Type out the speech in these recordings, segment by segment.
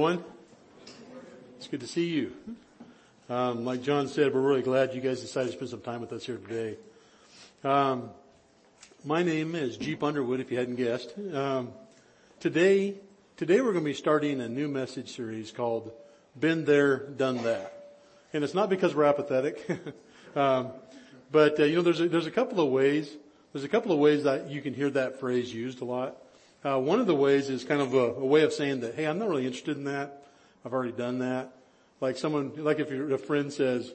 everyone. It's good to see you. Um, like John said, we're really glad you guys decided to spend some time with us here today. Um, my name is Jeep Underwood, if you hadn't guessed. Um, today, today we're going to be starting a new message series called "Been There, Done That," and it's not because we're apathetic, um, but uh, you know, there's a, there's a couple of ways. There's a couple of ways that you can hear that phrase used a lot. Uh, one of the ways is kind of a, a, way of saying that, hey, I'm not really interested in that. I've already done that. Like someone, like if your, a friend says,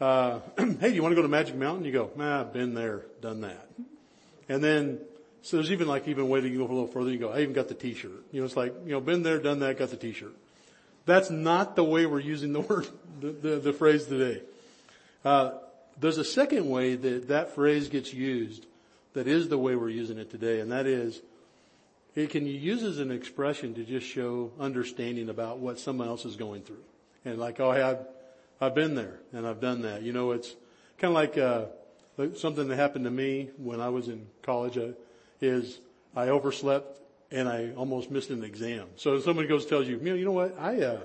uh, hey, do you want to go to Magic Mountain? You go, nah, I've been there, done that. And then, so there's even like even a way to go a little further. You go, I even got the t-shirt. You know, it's like, you know, been there, done that, got the t-shirt. That's not the way we're using the word, the, the, the phrase today. Uh, there's a second way that that phrase gets used that is the way we're using it today, and that is, it can you use as an expression to just show understanding about what someone else is going through. And like, oh, hey, I've, I've been there and I've done that. You know, it's kind of like, uh, something that happened to me when I was in college uh, is I overslept and I almost missed an exam. So somebody goes tells you, you know what? I, uh,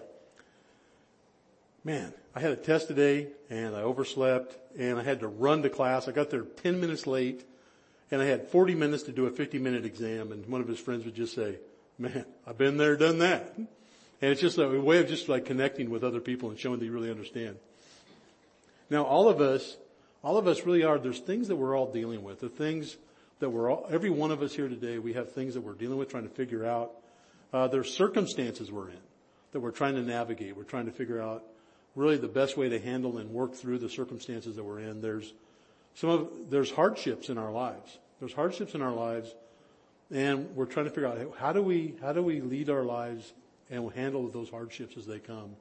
man, I had a test today and I overslept and I had to run to class. I got there 10 minutes late and I had 40 minutes to do a 50 minute exam and one of his friends would just say, man, I've been there, done that. And it's just a way of just like connecting with other people and showing that you really understand. Now all of us, all of us really are, there's things that we're all dealing with. The things that we're all, every one of us here today, we have things that we're dealing with, trying to figure out. Uh, there's circumstances we're in that we're trying to navigate. We're trying to figure out really the best way to handle and work through the circumstances that we're in. There's some of, there's hardships in our lives. There's hardships in our lives and we're trying to figure out how do we, how do we lead our lives and handle those hardships as they come.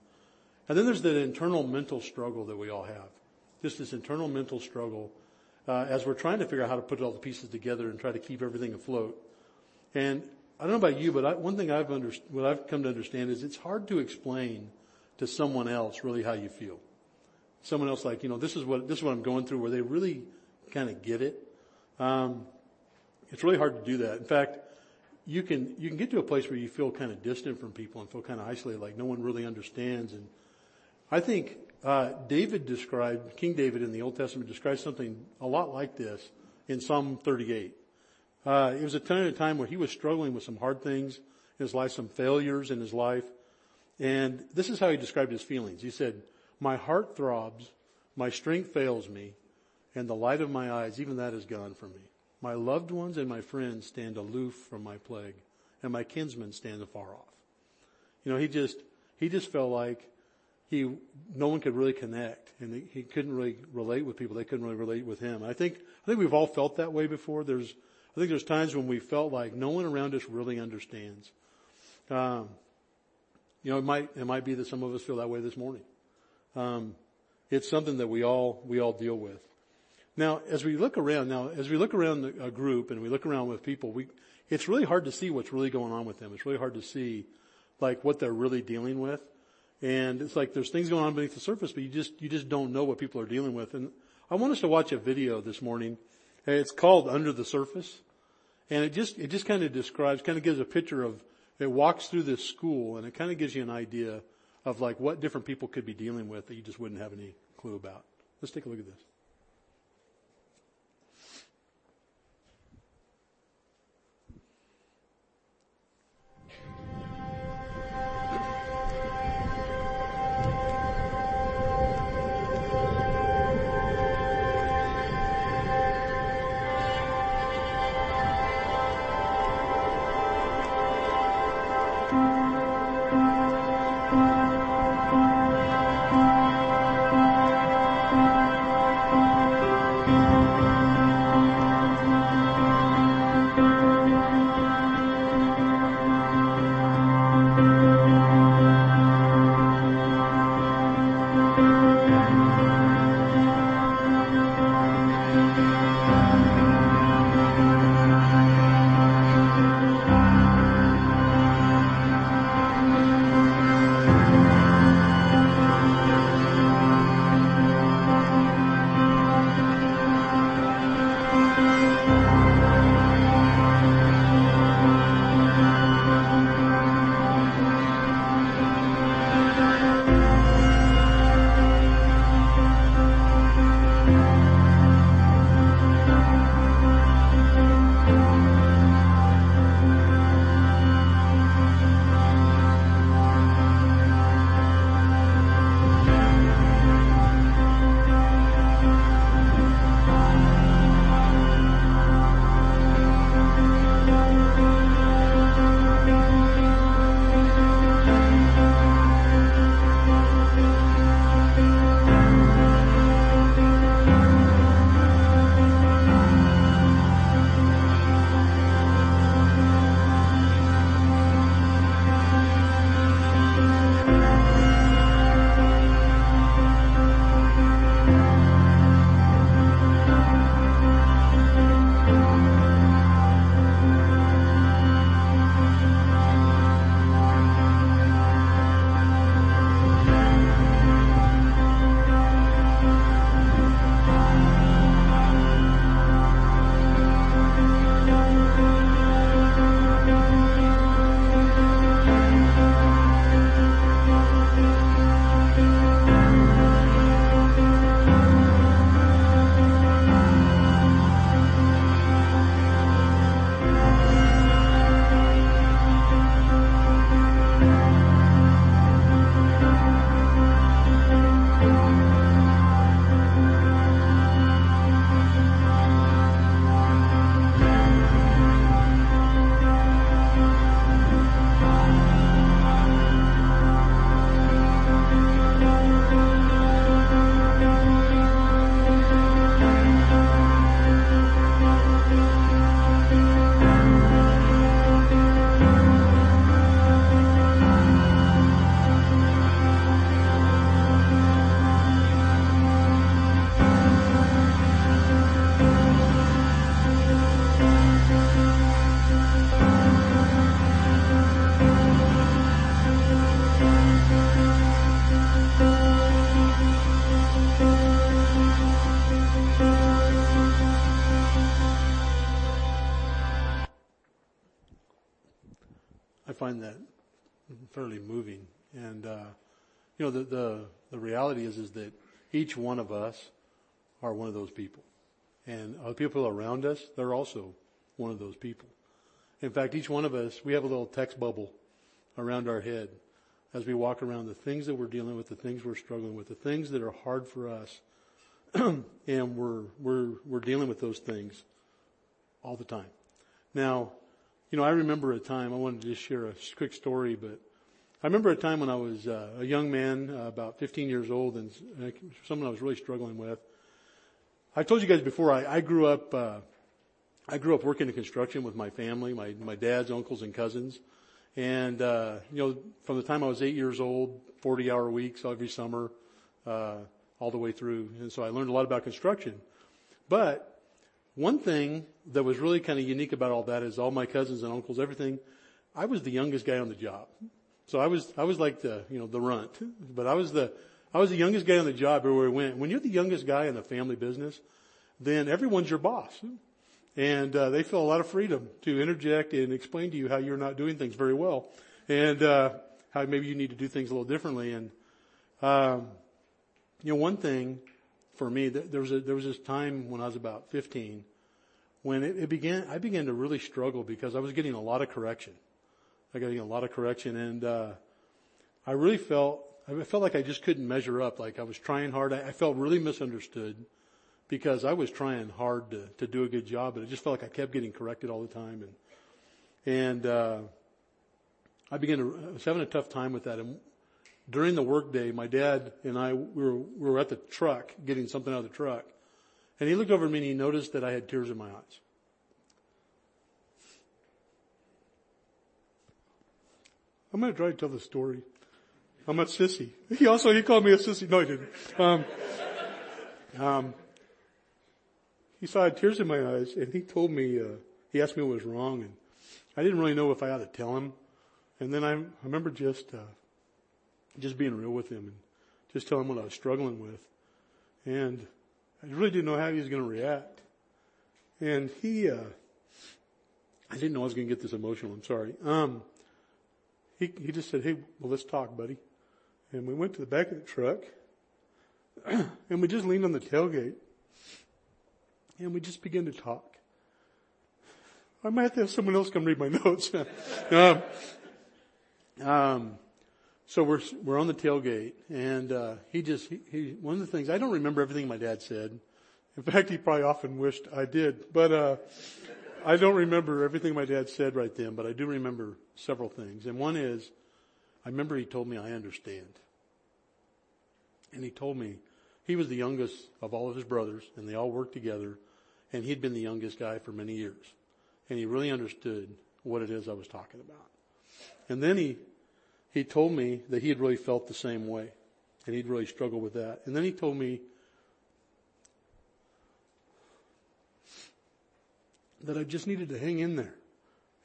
And then there's that internal mental struggle that we all have. Just this internal mental struggle, uh, as we're trying to figure out how to put all the pieces together and try to keep everything afloat. And I don't know about you, but I, one thing I've under, what I've come to understand is it's hard to explain to someone else really how you feel. Someone else like, you know, this is what, this is what I'm going through where they really kind of get it. Um, it's really hard to do that. In fact, you can you can get to a place where you feel kind of distant from people and feel kind of isolated, like no one really understands. And I think uh, David described King David in the Old Testament describes something a lot like this in Psalm 38. Uh, it was a time, a time where he was struggling with some hard things in his life, some failures in his life, and this is how he described his feelings. He said, "My heart throbs, my strength fails me, and the light of my eyes, even that is gone from me. My loved ones and my friends stand aloof from my plague, and my kinsmen stand afar off. You know, he just, he just felt like he, no one could really connect, and he, couldn't really relate with people. They couldn't really relate with him. I think, I think we've all felt that way before. There's, I think there's times when we felt like no one around us really understands. Um, you know, it might, it might be that some of us feel that way this morning. Um, it's something that we all, we all deal with. Now, as we look around, now, as we look around a group and we look around with people, we, it's really hard to see what's really going on with them. It's really hard to see, like, what they're really dealing with. And it's like there's things going on beneath the surface, but you just, you just don't know what people are dealing with. And I want us to watch a video this morning. It's called Under the Surface. And it just, it just kind of describes, kind of gives a picture of, it walks through this school and it kind of gives you an idea of like what different people could be dealing with that you just wouldn't have any clue about. Let's take a look at this. Find that fairly moving. And, uh, you know, the, the, the reality is, is that each one of us are one of those people. And the people around us, they're also one of those people. In fact, each one of us, we have a little text bubble around our head as we walk around the things that we're dealing with, the things we're struggling with, the things that are hard for us. and we're, we're, we're dealing with those things all the time. Now, you know, I remember a time, I wanted to just share a quick story, but I remember a time when I was uh, a young man, uh, about 15 years old, and uh, someone I was really struggling with. I told you guys before, I, I grew up, uh, I grew up working in construction with my family, my, my dad's uncles and cousins. And, uh, you know, from the time I was eight years old, 40 hour weeks every summer, uh, all the way through. And so I learned a lot about construction. But one thing that was really kind of unique about all that is all my cousins and uncles, everything, I was the youngest guy on the job. So I was, I was like the, you know, the runt, but I was the, I was the youngest guy on the job everywhere we went. When you're the youngest guy in a family business, then everyone's your boss. And, uh, they feel a lot of freedom to interject and explain to you how you're not doing things very well and, uh, how maybe you need to do things a little differently. And, um, you know, one thing for me, there was a, there was this time when I was about 15 when it, it began, I began to really struggle because I was getting a lot of correction. I got getting a lot of correction and, uh, I really felt, I felt like I just couldn't measure up. Like I was trying hard. I, I felt really misunderstood because I was trying hard to, to do a good job, but it just felt like I kept getting corrected all the time. And, and, uh, I began to, I was having a tough time with that. And during the workday, my dad and I we were, we were at the truck getting something out of the truck. And he looked over at me and he noticed that I had tears in my eyes. I'm going to try to tell the story. I'm a sissy. He also, he called me a sissy. No, he didn't. Um, um, he saw tears in my eyes and he told me, uh, he asked me what was wrong and I didn't really know if I ought to tell him. And then I, I remember just, uh, just being real with him and just telling him what I was struggling with. And I really didn't know how he was going to react. And he, uh, I didn't know I was going to get this emotional. I'm sorry. Um, he, he just said, Hey, well, let's talk, buddy. And we went to the back of the truck and we just leaned on the tailgate and we just began to talk. I might have to have someone else come read my notes. um, um, so we're we're on the tailgate, and uh, he just he, he, one of the things I don't remember everything my dad said. In fact, he probably often wished I did, but uh, I don't remember everything my dad said right then. But I do remember several things, and one is I remember he told me I understand, and he told me he was the youngest of all of his brothers, and they all worked together, and he'd been the youngest guy for many years, and he really understood what it is I was talking about. And then he he told me that he had really felt the same way and he'd really struggled with that. And then he told me that I just needed to hang in there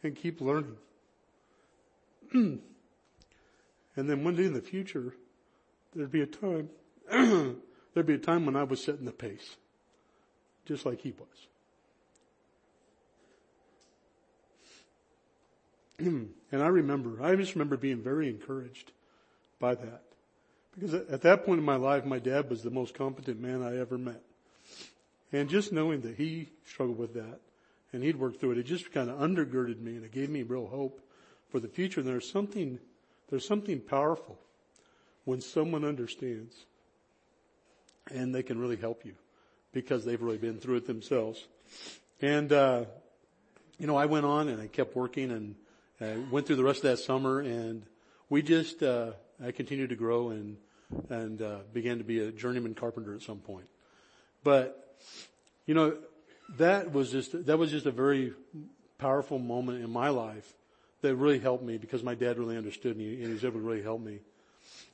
and keep learning. and then one day in the future, there'd be a time, there'd be a time when I was setting the pace, just like he was. and I remember, I just remember being very encouraged by that. Because at that point in my life, my dad was the most competent man I ever met. And just knowing that he struggled with that and he'd worked through it, it just kind of undergirded me and it gave me real hope for the future. And there's something, there's something powerful when someone understands and they can really help you because they've really been through it themselves. And, uh, you know, I went on and I kept working and I went through the rest of that summer and we just, uh, I continued to grow and, and, uh, began to be a journeyman carpenter at some point. But, you know, that was just, that was just a very powerful moment in my life that really helped me because my dad really understood me and he was able to really help me.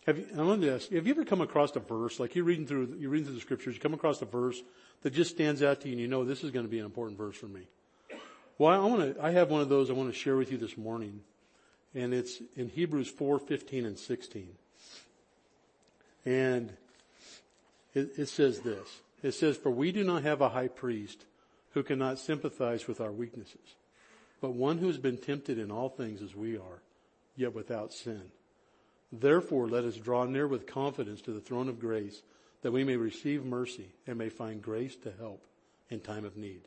Have you, I wanted to ask, have you ever come across a verse, like you're reading through, you're reading through the scriptures, you come across a verse that just stands out to you and you know this is going to be an important verse for me? Well, I want to, I have one of those I want to share with you this morning. And it's in Hebrews 4, 15 and 16. And it, it says this. It says, for we do not have a high priest who cannot sympathize with our weaknesses, but one who has been tempted in all things as we are, yet without sin. Therefore, let us draw near with confidence to the throne of grace that we may receive mercy and may find grace to help in time of need.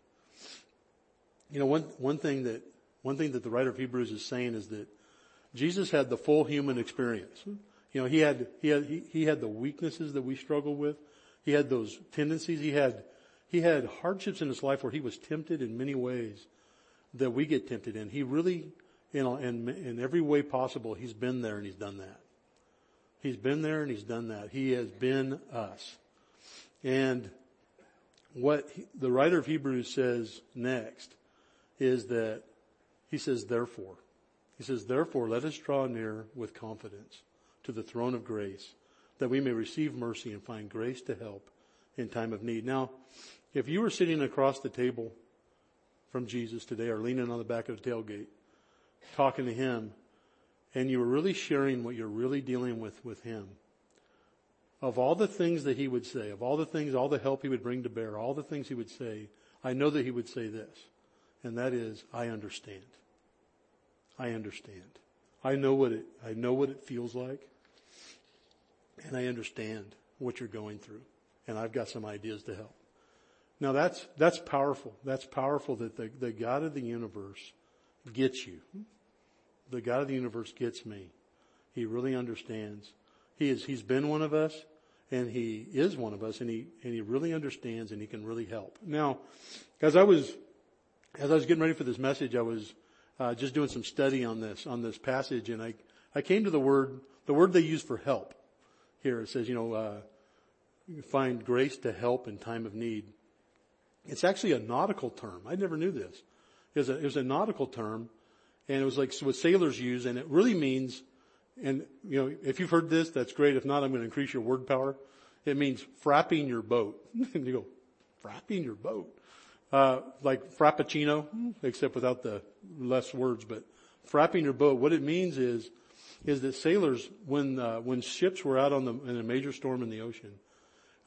You know, one, one thing that, one thing that the writer of Hebrews is saying is that Jesus had the full human experience. You know, he had, he had, he, he had the weaknesses that we struggle with. He had those tendencies. He had, he had hardships in his life where he was tempted in many ways that we get tempted in. He really, you know, in, in every way possible, he's been there and he's done that. He's been there and he's done that. He has been us. And what he, the writer of Hebrews says next is that he says, therefore, he says, therefore, let us draw near with confidence to the throne of grace that we may receive mercy and find grace to help in time of need. Now, if you were sitting across the table from Jesus today or leaning on the back of the tailgate, talking to him, and you were really sharing what you're really dealing with with him, of all the things that he would say, of all the things, all the help he would bring to bear, all the things he would say, I know that he would say this, and that is, I understand. I understand. I know what it, I know what it feels like, and I understand what you're going through, and I've got some ideas to help. Now that's, that's powerful. That's powerful that the, the God of the universe gets you. The God of the universe gets me. He really understands. He is, he's been one of us and he is one of us and he, and he really understands and he can really help. Now, as I was, as I was getting ready for this message, I was, uh, just doing some study on this, on this passage and I, I came to the word, the word they use for help here. It says, you know, uh, find grace to help in time of need. It's actually a nautical term. I never knew this. It was a, it was a nautical term and it was like what sailors use and it really means, and you know, if you've heard this, that's great. If not, I'm going to increase your word power. It means frapping your boat. and you go, frapping your boat. Uh, like frappuccino, except without the less words, but frapping your boat. What it means is, is that sailors, when, uh, when ships were out on the, in a major storm in the ocean,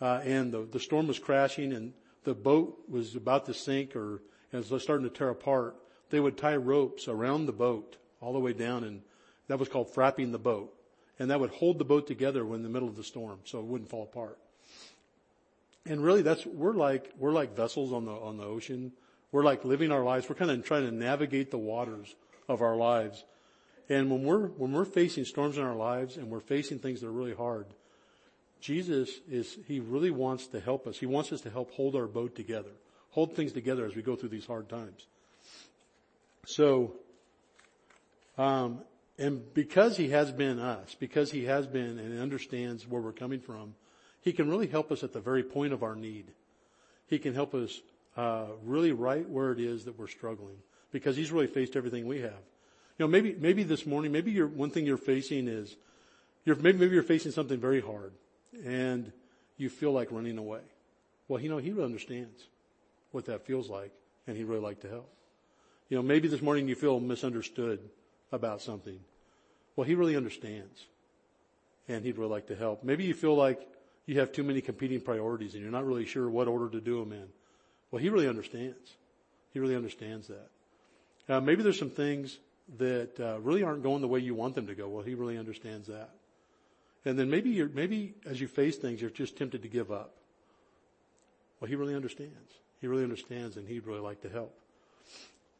uh, and the, the storm was crashing and the boat was about to sink or was starting to tear apart, they would tie ropes around the boat all the way down and that was called frapping the boat. And that would hold the boat together when in the middle of the storm so it wouldn't fall apart. And really that's, we're like, we're like vessels on the, on the ocean. We're like living our lives. We're kind of trying to navigate the waters of our lives. And when we're, when we're facing storms in our lives and we're facing things that are really hard, Jesus is, He really wants to help us. He wants us to help hold our boat together, hold things together as we go through these hard times. So, um, and because He has been us, because He has been and understands where we're coming from, He can really help us at the very point of our need. He can help us, uh, really right where it is that we're struggling because He's really faced everything we have. You know, maybe, maybe this morning, maybe one thing you're facing is, you're, maybe, maybe you're facing something very hard and you feel like running away. Well, you know, he really understands what that feels like and he'd really like to help. You know, maybe this morning you feel misunderstood about something. Well, he really understands and he'd really like to help. Maybe you feel like you have too many competing priorities and you're not really sure what order to do them in. Well, he really understands. He really understands that. Uh, maybe there's some things that uh, really aren't going the way you want them to go. Well, he really understands that. And then maybe you're, maybe as you face things, you're just tempted to give up. Well, he really understands. He really understands and he'd really like to help.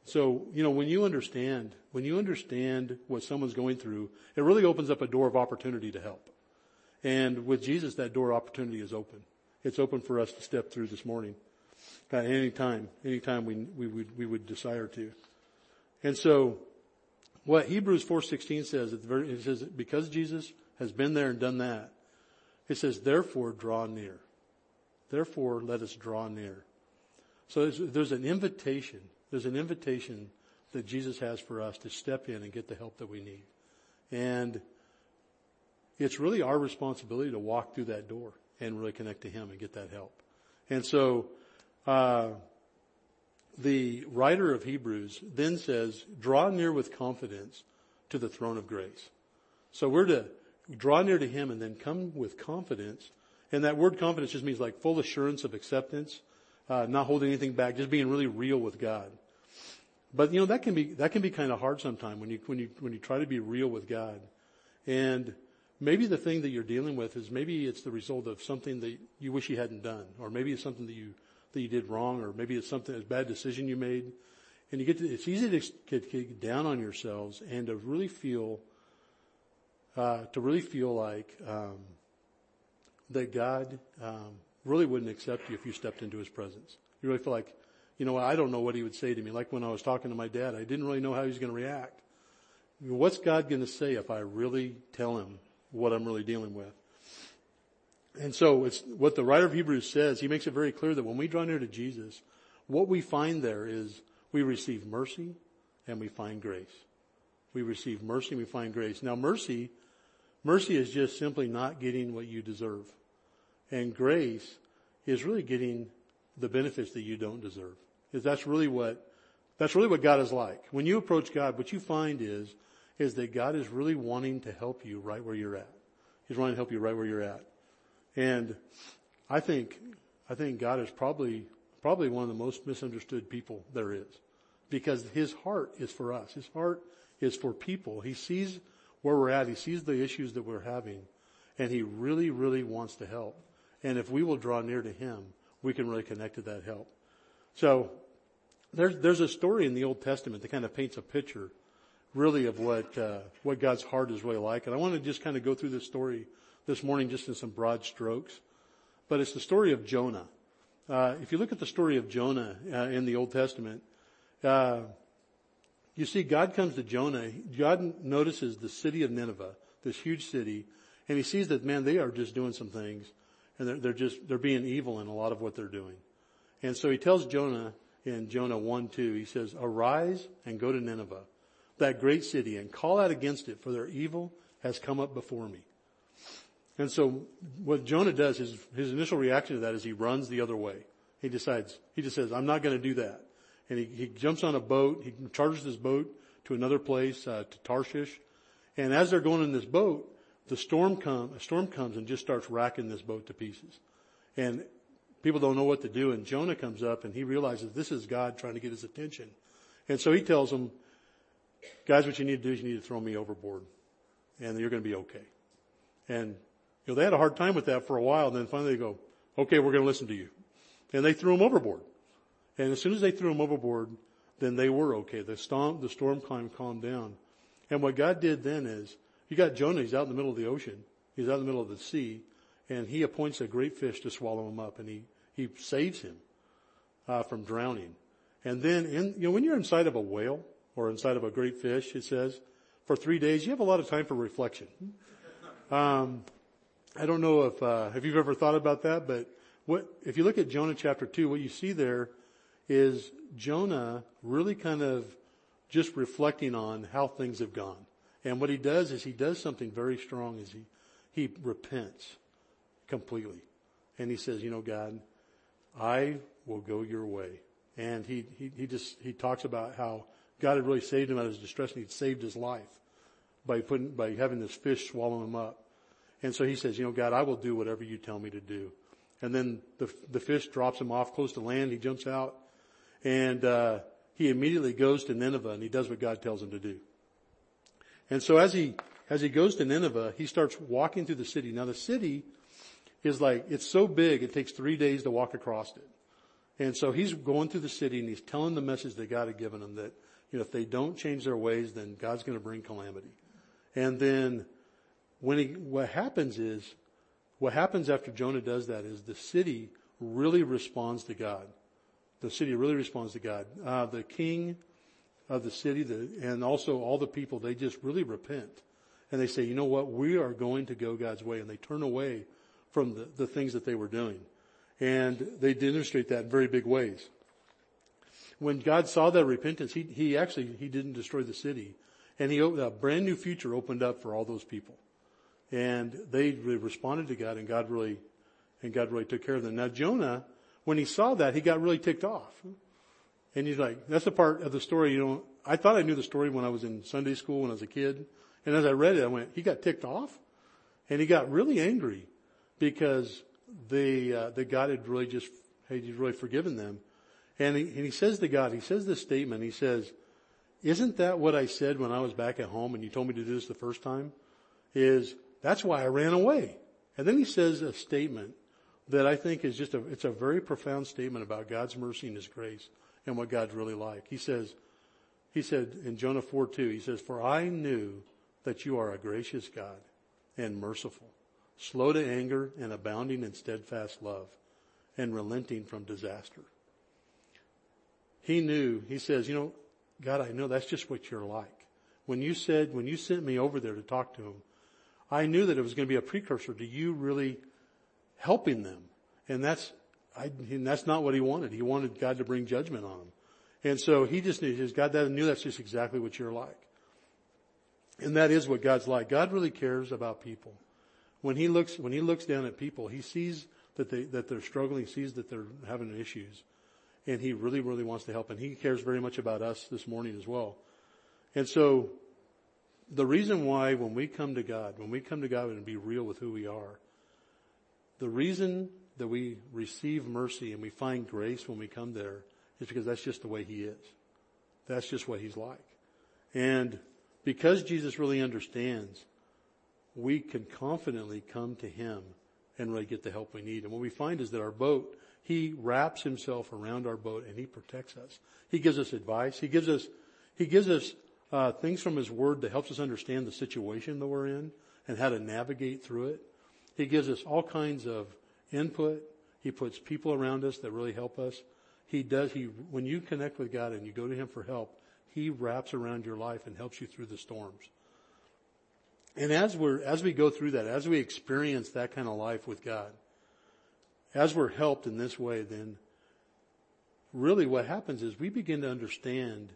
So, you know, when you understand, when you understand what someone's going through, it really opens up a door of opportunity to help. And with Jesus, that door opportunity is open. It's open for us to step through this morning. At any time, any time we, we would, we would desire to. And so, what Hebrews 4.16 says, it says, because Jesus has been there and done that. It says, therefore draw near. Therefore let us draw near. So there's, there's an invitation. There's an invitation that Jesus has for us to step in and get the help that we need. And it's really our responsibility to walk through that door and really connect to Him and get that help. And so, uh, the writer of Hebrews then says, draw near with confidence to the throne of grace. So we're to draw near to Him and then come with confidence. And that word confidence just means like full assurance of acceptance, uh, not holding anything back, just being really real with God. but you know, that can be, that can be kind of hard sometimes when you, when you, when you try to be real with God. And maybe the thing that you're dealing with is maybe it's the result of something that you wish you hadn't done, or maybe it's something that you, that you did wrong, or maybe it's something, a bad decision you made. And you get to, it's easy to get, get down on yourselves and to really feel, uh, to really feel like, um, that God, um, really wouldn't accept you if you stepped into his presence. You really feel like, you know, I don't know what he would say to me. Like when I was talking to my dad, I didn't really know how he was going to react. What's God going to say if I really tell him what I'm really dealing with? And so it's what the writer of Hebrews says. He makes it very clear that when we draw near to Jesus, what we find there is we receive mercy and we find grace. We receive mercy and we find grace. Now mercy, mercy is just simply not getting what you deserve. And grace is really getting the benefits that you don't deserve. Is that's really what, that's really what God is like. When you approach God, what you find is, is that God is really wanting to help you right where you're at. He's wanting to help you right where you're at. And I think, I think God is probably, probably one of the most misunderstood people there is. Because his heart is for us. His heart is for people. He sees where we're at. He sees the issues that we're having. And he really, really wants to help. And if we will draw near to him, we can really connect to that help. So there's, there's a story in the Old Testament that kind of paints a picture really of what, uh, what God's heart is really like. And I want to just kind of go through this story this morning just in some broad strokes. But it's the story of Jonah. Uh, if you look at the story of Jonah uh, in the Old Testament, uh, you see God comes to Jonah. God notices the city of Nineveh, this huge city, and he sees that, man, they are just doing some things and they're, they're just, they're being evil in a lot of what they're doing. And so he tells Jonah in Jonah 1, 2, he says, arise and go to Nineveh, that great city and call out against it for their evil has come up before me. And so what Jonah does, his, his initial reaction to that is he runs the other way. He decides, he just says, I'm not going to do that. And he, he jumps on a boat, he charters his boat to another place, uh, to Tarshish. And as they're going in this boat, the storm come, a storm comes and just starts racking this boat to pieces. And people don't know what to do. And Jonah comes up and he realizes this is God trying to get his attention. And so he tells them, guys, what you need to do is you need to throw me overboard and you're going to be okay. And, you know, they had a hard time with that for a while. And then finally they go, okay, we're going to listen to you. And they threw him overboard. And as soon as they threw him overboard, then they were okay. The storm, the storm calmed down. And what God did then is you got Jonah, he's out in the middle of the ocean. He's out in the middle of the sea and he appoints a great fish to swallow him up and he, he saves him, uh, from drowning. And then in, you know, when you're inside of a whale or inside of a great fish, it says, for three days, you have a lot of time for reflection. Um, I don't know if, uh, if you've ever thought about that, but what, if you look at Jonah chapter two, what you see there is Jonah really kind of just reflecting on how things have gone. And what he does is he does something very strong is he, he repents completely. And he says, you know, God, I will go your way. And he, he, he just, he talks about how God had really saved him out of his distress and he'd saved his life by putting, by having this fish swallow him up. And so he says, you know, God, I will do whatever you tell me to do. And then the, the fish drops him off close to land. He jumps out and, uh, he immediately goes to Nineveh and he does what God tells him to do. And so as he, as he goes to Nineveh, he starts walking through the city. Now the city is like, it's so big, it takes three days to walk across it. And so he's going through the city and he's telling the message that God had given him that, you know, if they don't change their ways, then God's going to bring calamity. And then when he, what happens is, what happens after Jonah does that is the city really responds to God. The city really responds to God. Uh, the king of the city the, and also all the people, they just really repent. And they say, you know what, we are going to go God's way. And they turn away from the, the things that they were doing. And they demonstrate that in very big ways. When God saw that repentance, he, he actually, he didn't destroy the city. And he, a brand new future opened up for all those people. And they really responded to God and God really, and God really took care of them. Now Jonah, when he saw that, he got really ticked off. And he's like, that's the part of the story, you know, I thought I knew the story when I was in Sunday school when I was a kid. And as I read it, I went, he got ticked off and he got really angry because the, uh, the God had really just, had really forgiven them. And he, and he says to God, he says this statement, he says, isn't that what I said when I was back at home and you told me to do this the first time? Is, that's why I ran away. And then he says a statement that I think is just a, it's a very profound statement about God's mercy and His grace and what God's really like. He says, he said in Jonah 4 2, he says, for I knew that you are a gracious God and merciful, slow to anger and abounding in steadfast love and relenting from disaster. He knew, he says, you know, God, I know that's just what you're like. When you said, when you sent me over there to talk to him, I knew that it was going to be a precursor to you really helping them. And that's, I, and that's not what he wanted. He wanted God to bring judgment on them. And so he just knew, his God that knew that's just exactly what you're like. And that is what God's like. God really cares about people. When he looks, when he looks down at people, he sees that they, that they're struggling, sees that they're having issues. And he really, really wants to help. And he cares very much about us this morning as well. And so the reason why when we come to God, when we come to God and be real with who we are, the reason that we receive mercy and we find grace when we come there is because that's just the way he is. That's just what he's like. And because Jesus really understands, we can confidently come to him and really get the help we need. And what we find is that our boat, he wraps himself around our boat and he protects us. He gives us advice. He gives us, he gives us uh, things from his word that helps us understand the situation that we're in and how to navigate through it. He gives us all kinds of input. He puts people around us that really help us. He does, he, when you connect with God and you go to Him for help, He wraps around your life and helps you through the storms. And as we're, as we go through that, as we experience that kind of life with God, as we're helped in this way, then really what happens is we begin to understand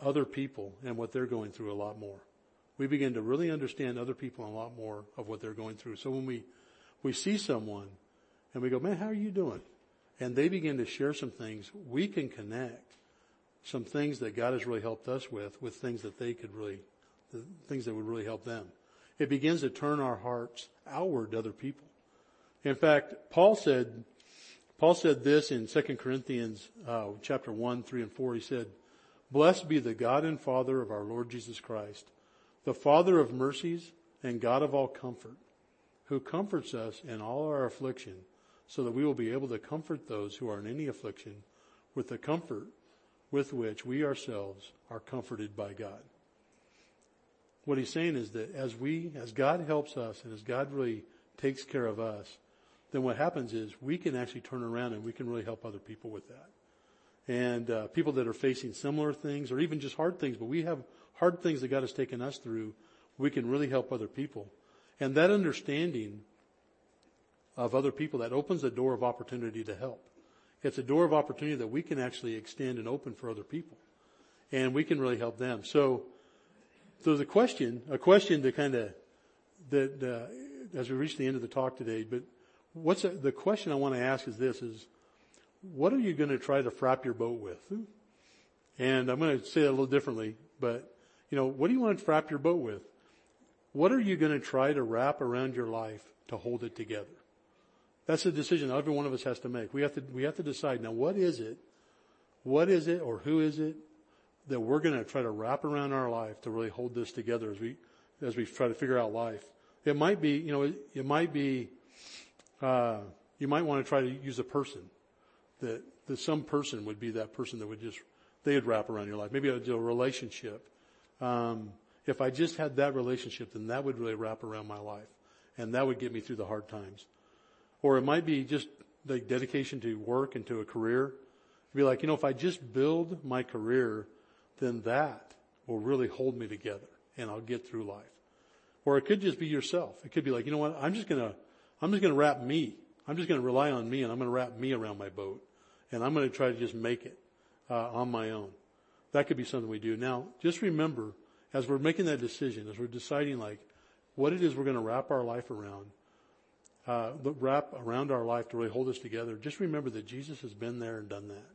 other people and what they're going through a lot more we begin to really understand other people a lot more of what they're going through. So when we, we see someone and we go, man, how are you doing? And they begin to share some things, we can connect some things that God has really helped us with, with things that they could really, the things that would really help them. It begins to turn our hearts outward to other people. In fact, Paul said, Paul said this in 2 Corinthians uh, chapter 1, 3, and 4. He said, Blessed be the God and Father of our Lord Jesus Christ, the Father of mercies and God of all comfort, who comforts us in all our affliction, so that we will be able to comfort those who are in any affliction with the comfort with which we ourselves are comforted by God. What he's saying is that as we, as God helps us and as God really takes care of us, then what happens is we can actually turn around and we can really help other people with that. And uh, people that are facing similar things or even just hard things, but we have hard things that God has taken us through, we can really help other people. And that understanding of other people, that opens a door of opportunity to help. It's a door of opportunity that we can actually extend and open for other people. And we can really help them. So, there's a question, a question to kind of, that, uh, as we reach the end of the talk today, but what's a, the question I want to ask is this, is what are you going to try to frap your boat with? And I'm going to say it a little differently, but you know, what do you want to frap your boat with? What are you going to try to wrap around your life to hold it together? That's a decision every one of us has to make. We have to, we have to decide now what is it, what is it or who is it that we're going to try to wrap around our life to really hold this together as we, as we try to figure out life. It might be, you know, it, it might be, uh, you might want to try to use a person that, that some person would be that person that would just, they would wrap around your life. Maybe a, a relationship um, if I just had that relationship, then that would really wrap around my life, and that would get me through the hard times. Or it might be just the dedication to work and to a career. It'd be like, you know, if I just build my career, then that will really hold me together, and I'll get through life. Or it could just be yourself. It could be like, you know what? I'm just gonna, I'm just gonna wrap me. I'm just gonna rely on me, and I'm gonna wrap me around my boat, and I'm gonna try to just make it uh, on my own. That could be something we do. Now, just remember, as we're making that decision, as we're deciding like what it is we're going to wrap our life around, uh, wrap around our life to really hold us together, just remember that Jesus has been there and done that.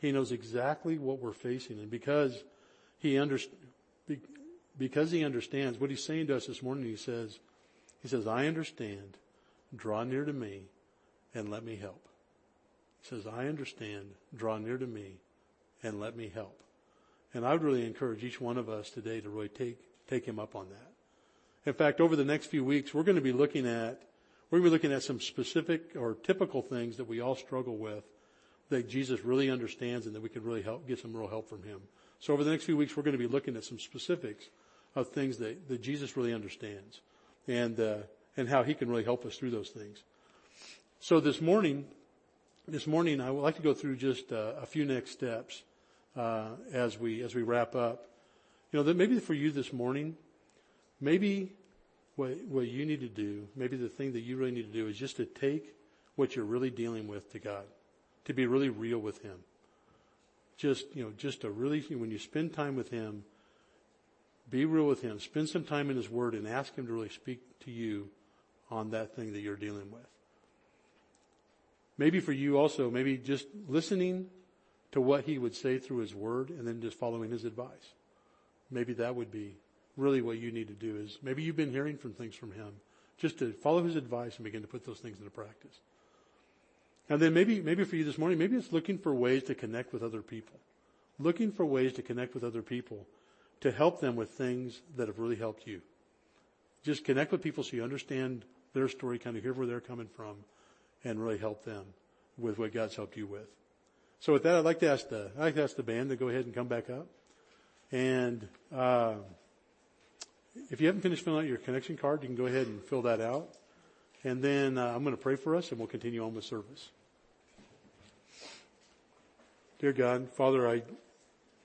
He knows exactly what we're facing, and because he because he understands what he's saying to us this morning, he says, he says, I understand. Draw near to me and let me help. He says, I understand. Draw near to me and let me help. And I would really encourage each one of us today to really take, take him up on that. In fact, over the next few weeks, we're going to be looking at, we're going to be looking at some specific or typical things that we all struggle with that Jesus really understands and that we can really help, get some real help from him. So over the next few weeks, we're going to be looking at some specifics of things that, that Jesus really understands and, uh, and how he can really help us through those things. So this morning, this morning I would like to go through just uh, a few next steps uh, as we as we wrap up. You know, that maybe for you this morning, maybe what what you need to do, maybe the thing that you really need to do is just to take what you're really dealing with to God, to be really real with Him. Just you know, just to really when you spend time with Him, be real with Him. Spend some time in His Word and ask Him to really speak to you on that thing that you're dealing with. Maybe for you also, maybe just listening to what he would say through his word and then just following his advice. Maybe that would be really what you need to do is maybe you've been hearing from things from him just to follow his advice and begin to put those things into practice. And then maybe, maybe for you this morning, maybe it's looking for ways to connect with other people. Looking for ways to connect with other people to help them with things that have really helped you. Just connect with people so you understand their story, kind of hear where they're coming from, and really help them with what God's helped you with. So with that, I'd like to ask the, I'd like to ask the band to go ahead and come back up. And, uh, if you haven't finished filling out your connection card, you can go ahead and fill that out. And then uh, I'm going to pray for us and we'll continue on with service. Dear God, Father, I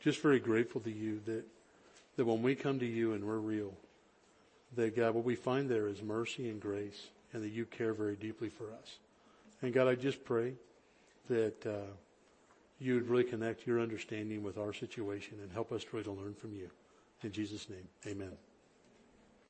just very grateful to you that, that when we come to you and we're real, that God, what we find there is mercy and grace and that you care very deeply for us. And God, I just pray that, uh, you would really connect your understanding with our situation and help us try to learn from you. In Jesus' name, amen.